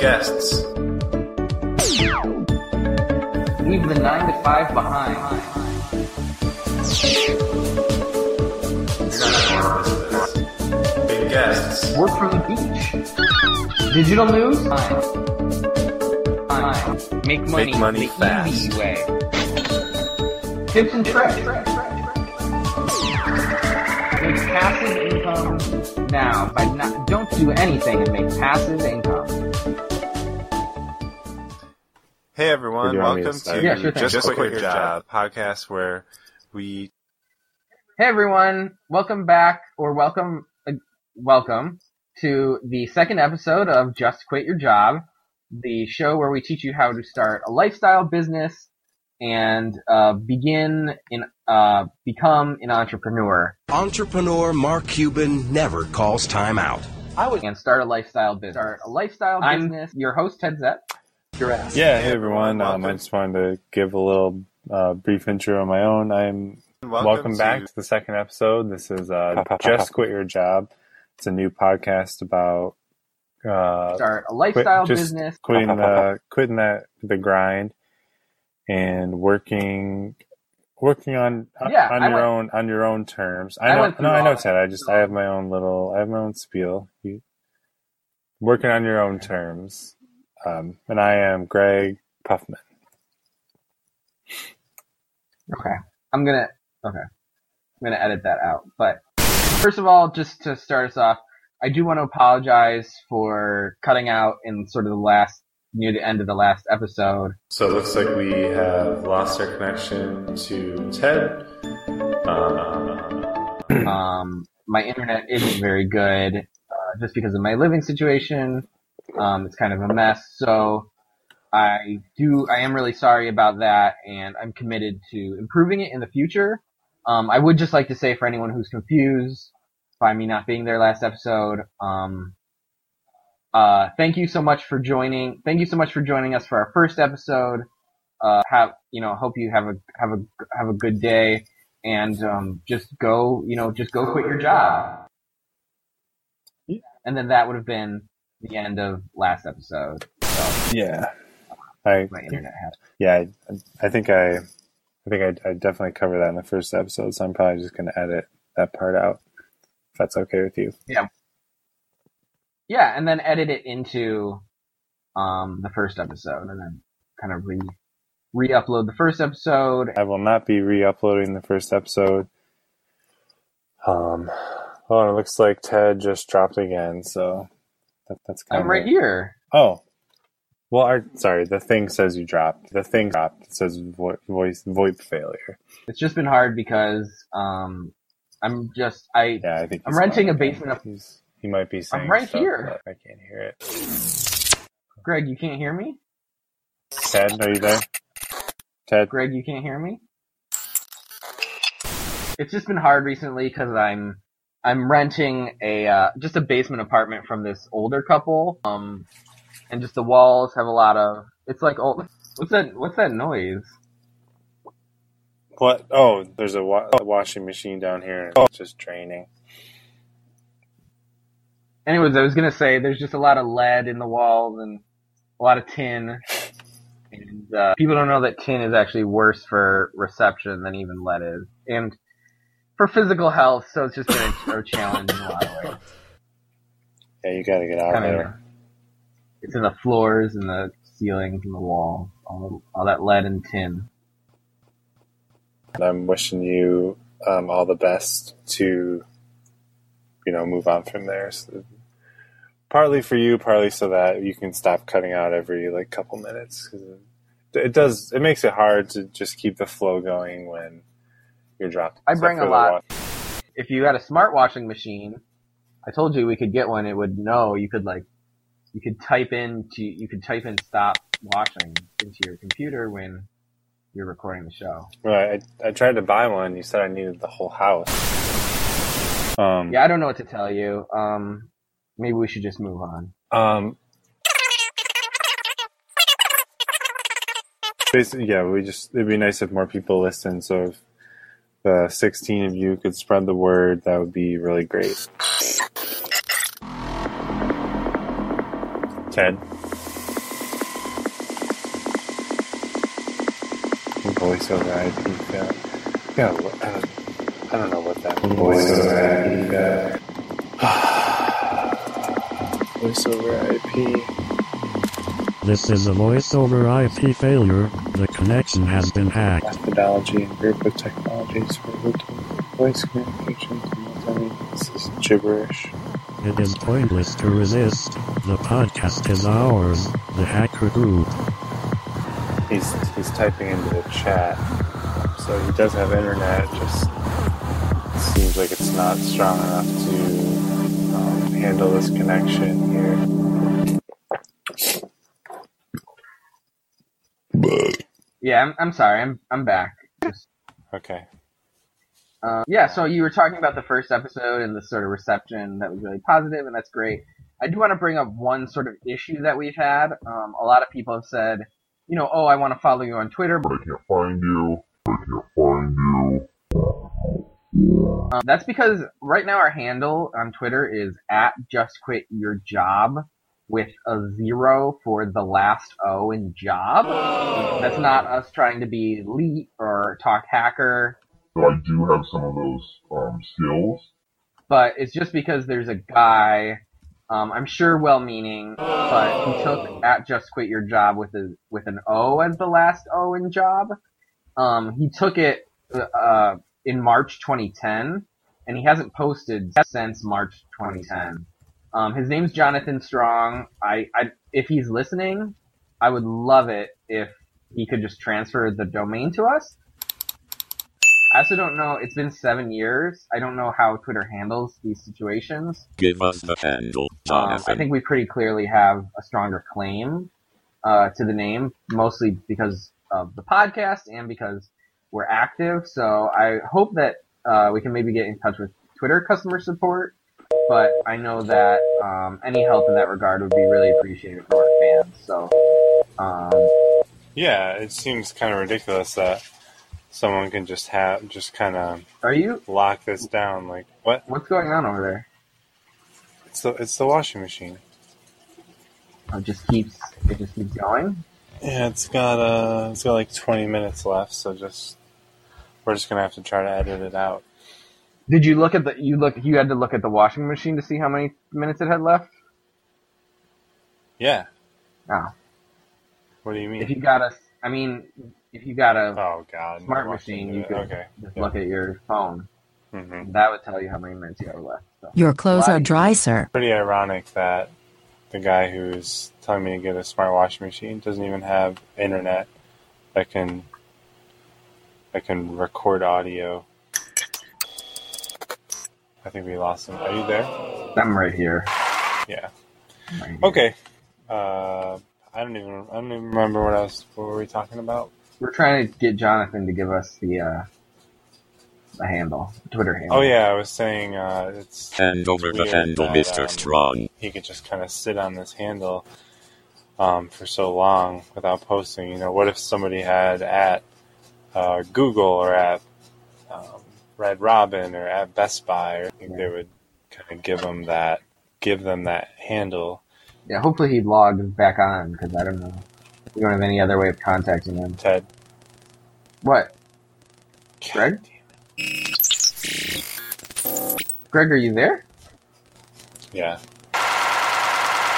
guests. Leave the nine to five behind. You're not going to miss. Big guests. Work from the beach. Digital news. Time. Time. Make money, money the fast. easy way. Tips and tricks. Make passive income now by not don't do anything and make passive income. Hey everyone, Or do you want me to welcome to Yeah, sure thing. Just Quit Your Job podcast where we Hey everyone, welcome back or welcome uh, welcome to the second episode of Just Quit Your Job, the show where we teach you how to start a lifestyle business and uh, begin in uh, become an entrepreneur Entrepreneur Mark Cuban never calls time out. I was and start a lifestyle business. Start a lifestyle I'm- business. Your host Ted Zett. Yeah, hey everyone. Um, I just wanted to give a little uh, brief intro on my own. I'm welcome, back to the second episode. This is uh, Just Quit Your Job. It's a new podcast about uh, Start a quit- lifestyle just business. quitting the quitting that the grind and working working on Yeah, on I your went- own on your own terms. I I know, went no, I know. Ted. I just I have my own little I have my own spiel. You working on your own terms. Um, and I am Greg Puffman. Okay. I'm gonna okay. I'm gonna edit that out. But first of all, just to start us off, I do want to apologize for cutting out in sort of the last near the end of the last episode. So it looks like we have lost our connection to Ted. Uh, Um, my internet isn't very good, uh, just because of my living situation. Um, it's kind of a mess. So I do, I am really sorry about that, and I'm committed to improving it in the future. Um, I would just like to say for anyone who's confused by me not being there last episode, um, uh, thank you so much for joining. Thank you so much for joining us for our first episode. Uh, have you know? Hope you have a have a have a good day, and um, just go. You know, just go quit your job. And then that would have been the end of last episode. So Yeah, I my internet had. yeah I, I think I I think I, I definitely cover that in the first episode. So I'm probably just going to edit that part out. If that's okay with you. Yeah. Yeah, and then edit it into um the first episode, and then kind of re re-upload the first episode. I will not be re-uploading the first episode. Um, oh, it looks like Ted just dropped again, so that, that's kind I'm of right here. Oh, well, our, sorry, the thing says you dropped. The thing dropped. It says vo- voice VoIP failure. It's just been hard because um I'm just I Yeah, I think I'm renting fine. a basement up- He's, he might be saying. I'm right stuff, here. but I can't hear it. Greg, you can't hear me? Ted, are you there? Ted, Greg, you can't hear me? It's just been hard recently because I'm I'm renting a uh, just a basement apartment from this older couple. Um, and just the walls have a lot of. It's like oh, what's that? What's that noise? what? Oh, there's a, wa- a washing machine down here. And it's just draining. Anyways, I was gonna say there's just a lot of lead in the walls and a lot of tin. And uh, people don't know that tin is actually worse for reception than even lead is, and for physical health. So it's just been a, a challenge in a lot of ways. Yeah, you got to get out Kinda- there. It's in the floors and the ceilings and the wall, all, all that lead and tin. And I'm wishing you um, all the best to, you know, move on from there. So, partly for you, partly so that you can stop cutting out every like couple minutes. 'cause it, it does. It makes it hard to just keep the flow going when you're dropped. I bring a lot. If you had a smart washing machine, I told you we could get one. It would know. You could like, you could type in to, you could type in stop washing into your computer when you're recording the show. Right. I, I tried to buy one. You said I needed the whole house. Um, Yeah, I don't know what to tell you. Um, maybe we should just move on. Um, basically, yeah, we just it'd be nice if more people listen. So if the 16 of you could spread the word, that would be really great. Ten. Voiceover IP got. Yeah, I don't, I don't know what that voiceover IP voiceover IP. This is a voiceover IP failure. The connection has been hacked. Methodology and group of technology technologies for routine voice communications. I mean, this is gibberish. It is pointless to resist. The podcast is ours. The hacker group. He's he's typing into the chat, so he does have internet. it Just seems like it's not strong enough to um, handle this connection here. Yeah, I'm, I'm sorry. I'm I'm back. Just, Okay. Uh, yeah, so you were talking about the first episode and the sort of reception that was really positive, and that's great. I do want to bring up one sort of issue that we've had. Um, a lot of people have said, you know, oh, I want to follow you on Twitter, but I can't find you. I can't find you. um, that's because right now our handle on Twitter is at just quit your job with a zero for the last O in job. That's not us trying to be elite or talk hacker. So I do have some of those um, skills. but it's just because there's a guy, um, I'm sure well-meaning, but he took at just quit your job with a with an O as the last O in job. Um, he took it uh, in March 2010, and he hasn't posted since March 2010. Um, his name's Jonathan Strong. I, I if he's listening, I would love it if he could just transfer the domain to us. I also don't know. It's been seven years. I don't know how Twitter handles these situations. Give us the handle, Um, I think we pretty clearly have a stronger claim uh, to the name, mostly because of the podcast and because we're active. So I hope that uh, we can maybe get in touch with Twitter customer support. But I know that um, any help in that regard would be really appreciated from our fans. So um, Yeah, it seems kind of ridiculous that someone can just have just kind of are you? lock this down. Like what? What's going on over there? It's the it's the washing machine. Oh, It just keeps it just keeps going. Yeah, it's got uh, it's got like twenty minutes left, so just we're just gonna have to try to edit it out. Did you look at the you look you had to look at the washing machine to see how many minutes it had left? Yeah. Oh. What do you mean? If you got us i mean, if you got a oh God. smart no machine, you could Okay. just Yeah. look at your phone. hmm That would tell you how many minutes you have left. So. Your clothes Why? are dry, sir. Pretty ironic that the guy who's telling me to get a smart washing machine doesn't even have internet that can that can record audio. I think we lost him. Are you there? I'm right here. Yeah. Right here. Okay. Uh, I don't even I don't even remember what else. What were we talking about? We're trying to get Jonathan to give us the uh, the handle, Twitter handle. Oh yeah, I was saying uh, it's Hand over the handle, that, Mr. um, Strong. he could just kind of sit on this handle um, for so long without posting. You know, what if somebody had at uh, Google or at um, Red Robin or at Best Buy, or I think they would kind of give them that give them that handle. Yeah. Hopefully he logged back on because I don't know. We don't have any other way of contacting him. Ted, What, Greg? Greg, are you there? yeah.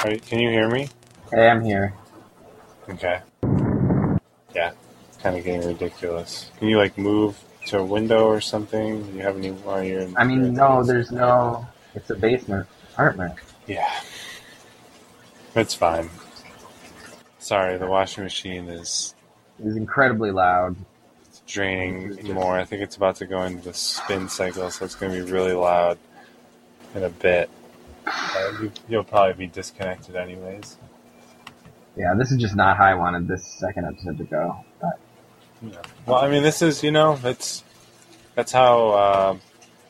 Are you- can you hear me? Hey, I'm here. Okay. Yeah, it's kind of getting ridiculous. Can you like move to a window or something? Do you have any? While you're in, I mean, no, there's no. It's a basement apartment. Yeah, it's fine. Sorry, the washing machine is It's incredibly loud. It's draining more. I think it's about to go into the spin cycle, so it's going to be really loud in a bit. Uh, you, you'll probably be disconnected anyways. Yeah, this is just not how I wanted this second episode to go. But Yeah. Well, I mean, this is you know, that's that's how uh,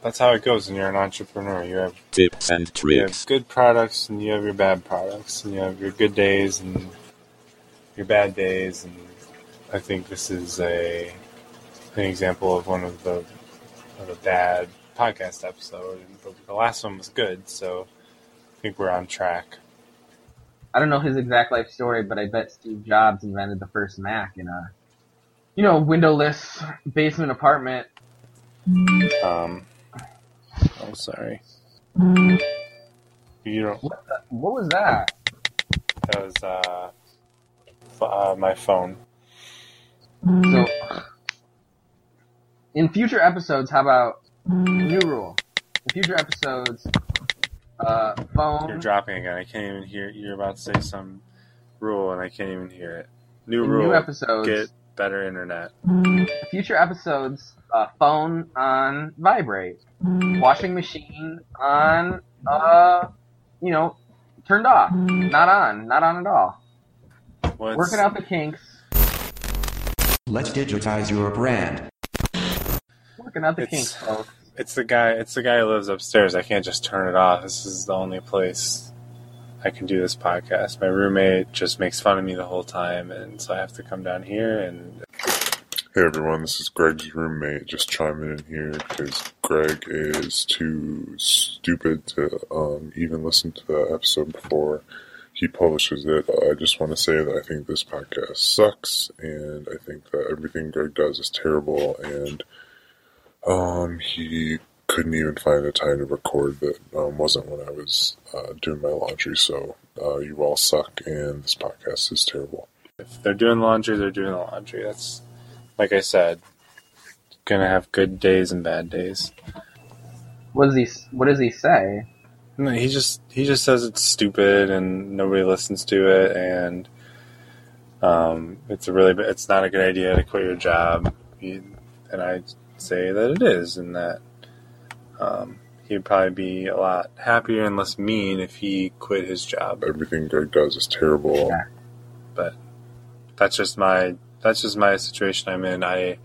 that's how it goes when you're an entrepreneur. You have Tips and you have tricks. good products and you have your bad products, and you have your good days and your bad days. And I think this is a an example of one of the of a bad podcast episode. And the, the last one was good, so I think we're on track. I don't know his exact life story, but I bet Steve Jobs invented the first Mac in a you know, windowless basement apartment. Um, I'm sorry. You don't. What, the, what was that? That was uh, f- uh, my phone. So, in future episodes, how about new rule? In future episodes, uh, phone. You're dropping again. I can't even hear. You're about to say some rule, and I can't even hear it. New in rule. new episodes, Get better internet. future episodes, uh, phone on vibrate, washing machine on, uh, you know, turned off, not on, not on at all. What's, Working out the kinks, Let's digitize your brand. working out the It's- kinks, folks. It's the guy. It's the guy who lives upstairs. I can't just turn it off. This is the only place I can do this podcast. My roommate just makes fun of me the whole time, and so I have to come down here and Hey everyone, this is Greg's roommate just chiming in here because Greg is too stupid to um, even listen to the episode before he publishes it. I just want to say that I think this podcast sucks and I think that everything Greg does is terrible and um, he couldn't even find a time to record that um, wasn't when I was uh, doing my laundry. So uh, you all suck and this podcast is terrible. if they're doing laundry, they're doing the laundry. That's like I said. Gonna have good days and bad days. What does he? What does he say? No, he just he just says it's stupid and nobody listens to it, and um, it's a really it's not a good idea to quit your job. He, and I say that it is, and that um, he'd probably be a lot happier and less mean if he quit his job. Everything Greg does is terrible. Yeah. But that's just my that's just my situation I'm in. I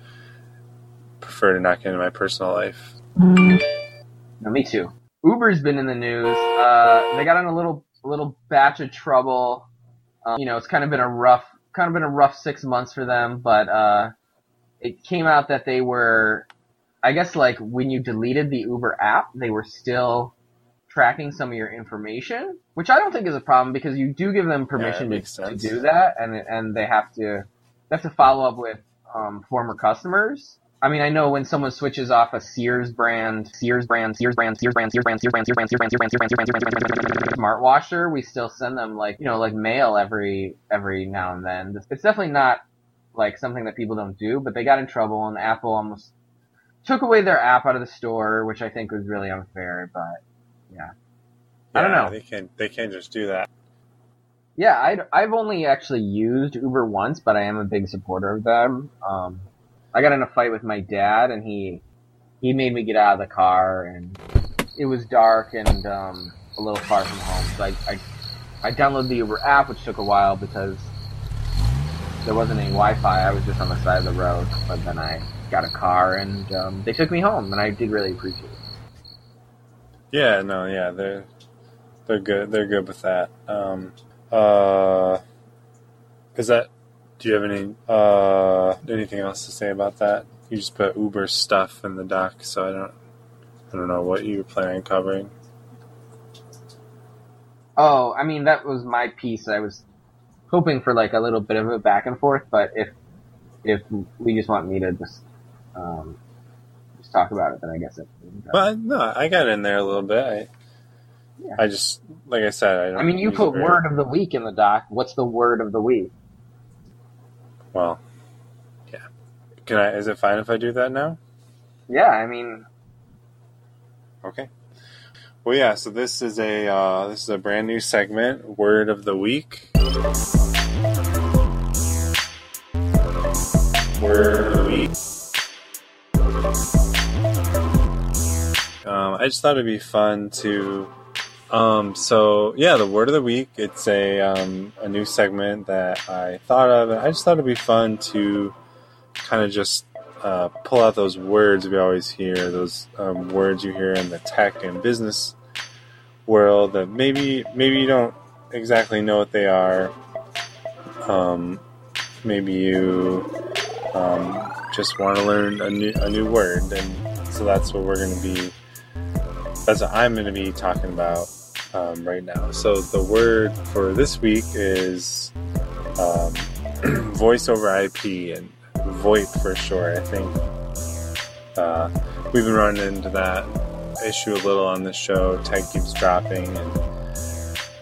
prefer to not get into my personal life. No, me too. Uber's been in the news. Uh, they got in a little little batch of trouble. Um, you know, it's kind of been a rough, kind of been a rough six months for them. But uh, it came out that they were, I guess, like when you deleted the Uber app, they were still tracking some of your information, which I don't think is a problem because you do give them permission makes to, to do that, and and they have to they have to follow up with um, former customers. I mean, I know when someone switches off a Sears brand, Sears brand, Sears brand, Sears brand, Sears brand, Sears brand, Sears brand, Sears brand, Sears brand, Sears brand, Sears brand, Sears brand, smart washer, we still send them like, you know, like mail every, every now and then. It's definitely not like something that people don't do, but they got in trouble and Apple almost took away their app out of the store, which I think was really unfair, but yeah. I don't know. They can't they can't just do that. Yeah, I, I've only actually used Uber once, but I am a big supporter of them. Um, I got in a fight with my dad, and he he made me get out of the car, and it was dark and um, a little far from home. So I, I I downloaded the Uber app, which took a while because there wasn't any Wi-Fi. I was just on the side of the road, but then I got a car, and um, they took me home, and I did really appreciate it. Yeah, no, yeah, they're they're good. They're good with that. Um, uh, is that? Do you have any uh anything else to say about that? You just put Uber stuff in the doc, so I don't I don't know what you were planning on covering. Oh, I mean that was my piece. I was hoping for like a little bit of a back and forth, but if if we just want me to just um, just talk about it, then I guess it. But no, I got in there a little bit. I Yeah. I just like I said, I don't. I mean, you put word of the week in the doc. What's the word of the week? Well, yeah. Can I? Is it fine if I do that now? Yeah, I mean, Okay. Well, yeah. So this is a uh, this is a brand new segment, word of the week. Word of the week. Um, I just thought it'd be fun to. Um, so yeah, the word of the week. It's a um, a new segment that I thought of, and I just thought it'd be fun to kind of just uh, pull out those words we always hear, those um, words you hear in the tech and business world that maybe maybe you don't exactly know what they are. Um, maybe you um, just want to learn a new a new word, and so that's what we're going to be. That's what I'm going to be talking about um, right now. So the word for this week is um, voice over IP, and VoIP for sure. I think uh, we've been running into that issue a little on the show. Tag keeps dropping, and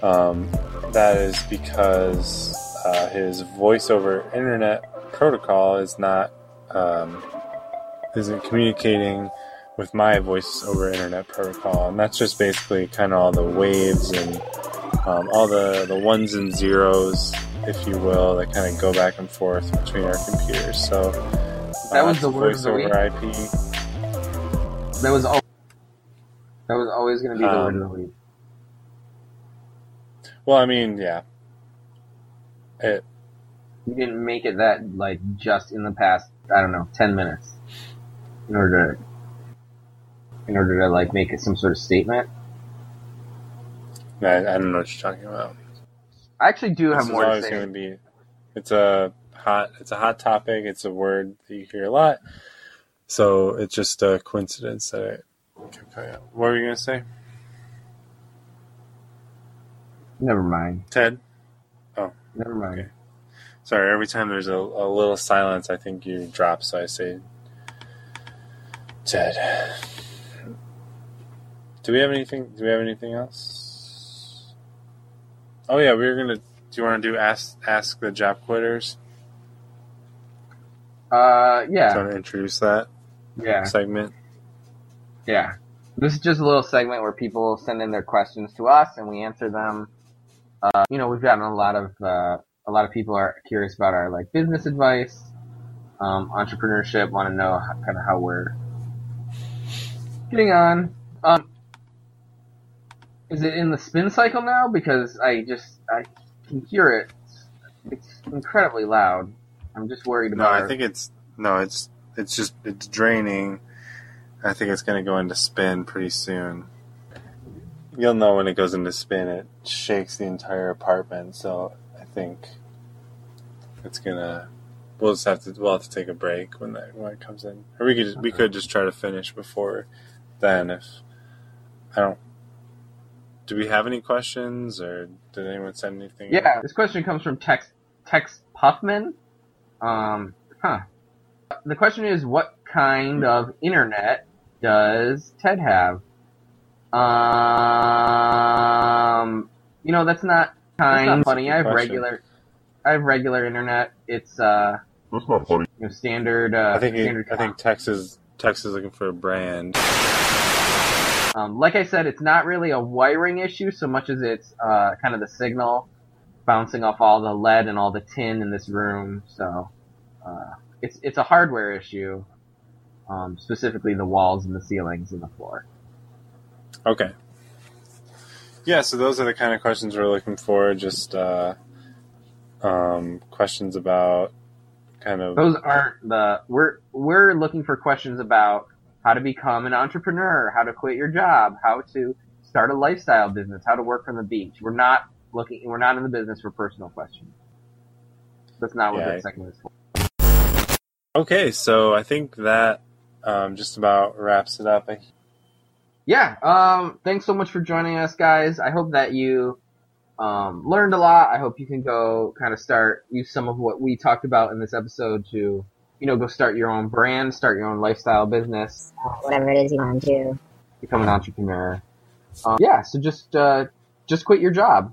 um, that is because uh, his voice over internet protocol is not um, isn't communicating with my voice over internet protocol, and that's just basically kind of all the waves and um, all the the ones and zeros, if you will, that kind of go back and forth between our computers. So That uh, was the word of voice the over week? IP. That was al- that was always going to be the Um, word of the week. Well, I mean, yeah, it You didn't make it that like just in the past. I don't know, ten minutes, in order to in order to like make it some sort of statement. I, I don't know what you're talking about. I actually do have this more is to say. going to be. It's a hot. It's a hot topic. It's a word that you hear a lot. So it's just a coincidence that it kept coming up. What were you going to say, Never mind. Ted? Oh. Never mind. Okay. Sorry. Every time there's a, a little silence, I think you drop. So I say, Ted. Do we have anything? Do we have anything else? Oh yeah, we are gonna. Do you want to do ask ask the job quitters? Uh, Do you yeah, want to introduce that yeah, segment? yeah. This is just a little segment where people send in their questions to us and we answer them. Uh, you know, we've gotten a lot of uh, a lot of people are curious about our like business advice, um, entrepreneurship, want to know how, kind of how we're getting on. Um, is it in the spin cycle now? Because I just I can hear it. It's incredibly loud. I'm just worried about. No. I think it's no, it's it's just it's draining. I think it's going to go into spin pretty soon. You'll know when it goes into spin. It shakes the entire apartment. So I think it's gonna. We'll just have to. We'll have to take a break when that when it comes in, or we could we could just try to finish before then. If I don't. Do we have any questions, or did anyone send anything? Yeah, this question comes from Tex Tex Puffman. Um, huh. The question is, what kind of internet does Ted have? Um, you know, that's not kind. That's not funny. I have question. regular. I have regular internet. It's uh, That's not funny. you know, standard. Uh, I think he, standard. I think Tex is Tex is looking for a brand. Um, like I said, it's not really a wiring issue so much as it's uh, kind of the signal bouncing off all the lead and all the tin in this room. So uh, it's it's a hardware issue, um, specifically the walls and the ceilings and the floor. Okay. Yeah, so those are the kind of questions we're looking for. Just uh, um, questions about kind of Those aren't the we're we're looking for questions about how to become an entrepreneur, how to quit your job, how to start a lifestyle business, how to work from the beach. We're not looking. We're not in the business for personal questions. That's not what Yeah, I- segment is for. Okay, so I think that um, just about wraps it up. Yeah, um, thanks so much for joining us, guys. I hope that you um, learned a lot. I hope you can go kind of start use some of what we talked about in this episode to, you know, go start your own brand, start your own lifestyle business, whatever it is you want to do. become an entrepreneur. Um, yeah, so just uh, just quit your job.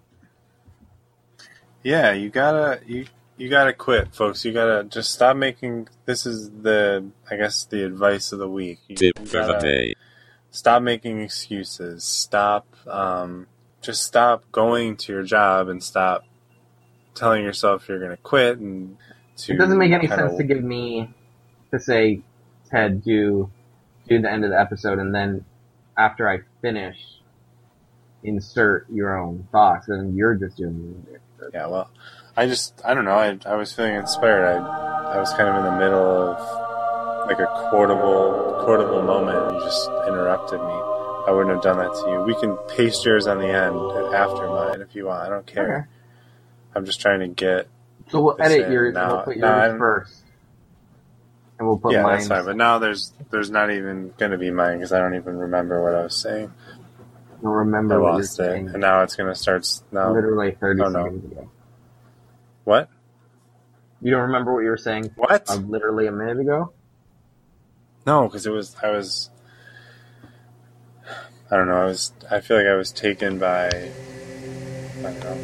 Yeah, you gotta you you gotta quit, folks. You gotta just stop making. This is the I guess the advice of the week. You, Tip you for the day. stop making excuses. Stop, um, just stop going to your job and stop telling yourself you're going to quit. And to It doesn't make any kinda- sense to give me to say, Ted, do do the end of the episode, and then after I finish, insert your own thoughts, and you're just doing it. Yeah, well, I just I don't know. I I was feeling inspired. I I was kind of in the middle of like a quotable quotable moment. You just interrupted me. I wouldn't have done that to you. We can paste yours on the end after mine if you want. I don't care. Okay. I'm just trying to get So we'll edit yours. No, and we'll put yours I'm- first, and we'll put yeah, mine. that's fine. But now there's there's not even going to be mine because I don't even remember what I was saying. You'll I remember what you're lost it, saying. and now it's going to start. Now Literally 30 Oh, no. seconds ago. what? You don't remember what you were saying What? uh, literally a minute ago? No, because it was I was. I don't know. I was. I feel like I was taken by. I don't know.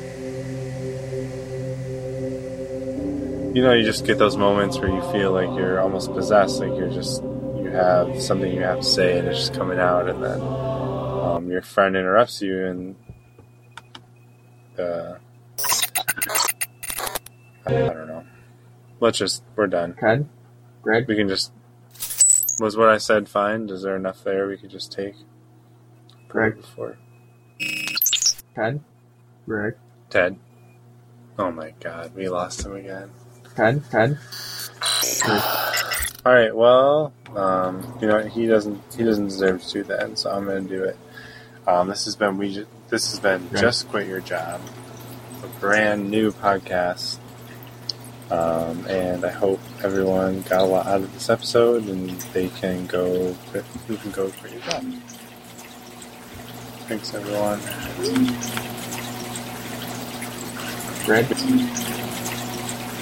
You know, you just get those moments where you feel like you're almost possessed, like you're just you have something you have to say and it's just coming out, and then um, your friend interrupts you and. Uh, I don't know. Let's just we're done. Ted? Greg? We can just. Was what I said fine? Is there enough there we could just take? Greg? Before Ted? Greg? Ted. Oh my God, we lost him again. Ted? Ted? All right, well, um, you know he doesn't he doesn't deserve to do that, so I'm going to do it. Um, this has been we. Ju- This has been Right. just quit your job, a brand new podcast, um, and I hope everyone got a lot out of this episode, and they can go. Quit, you can go quit your job. Thanks, everyone. Greg?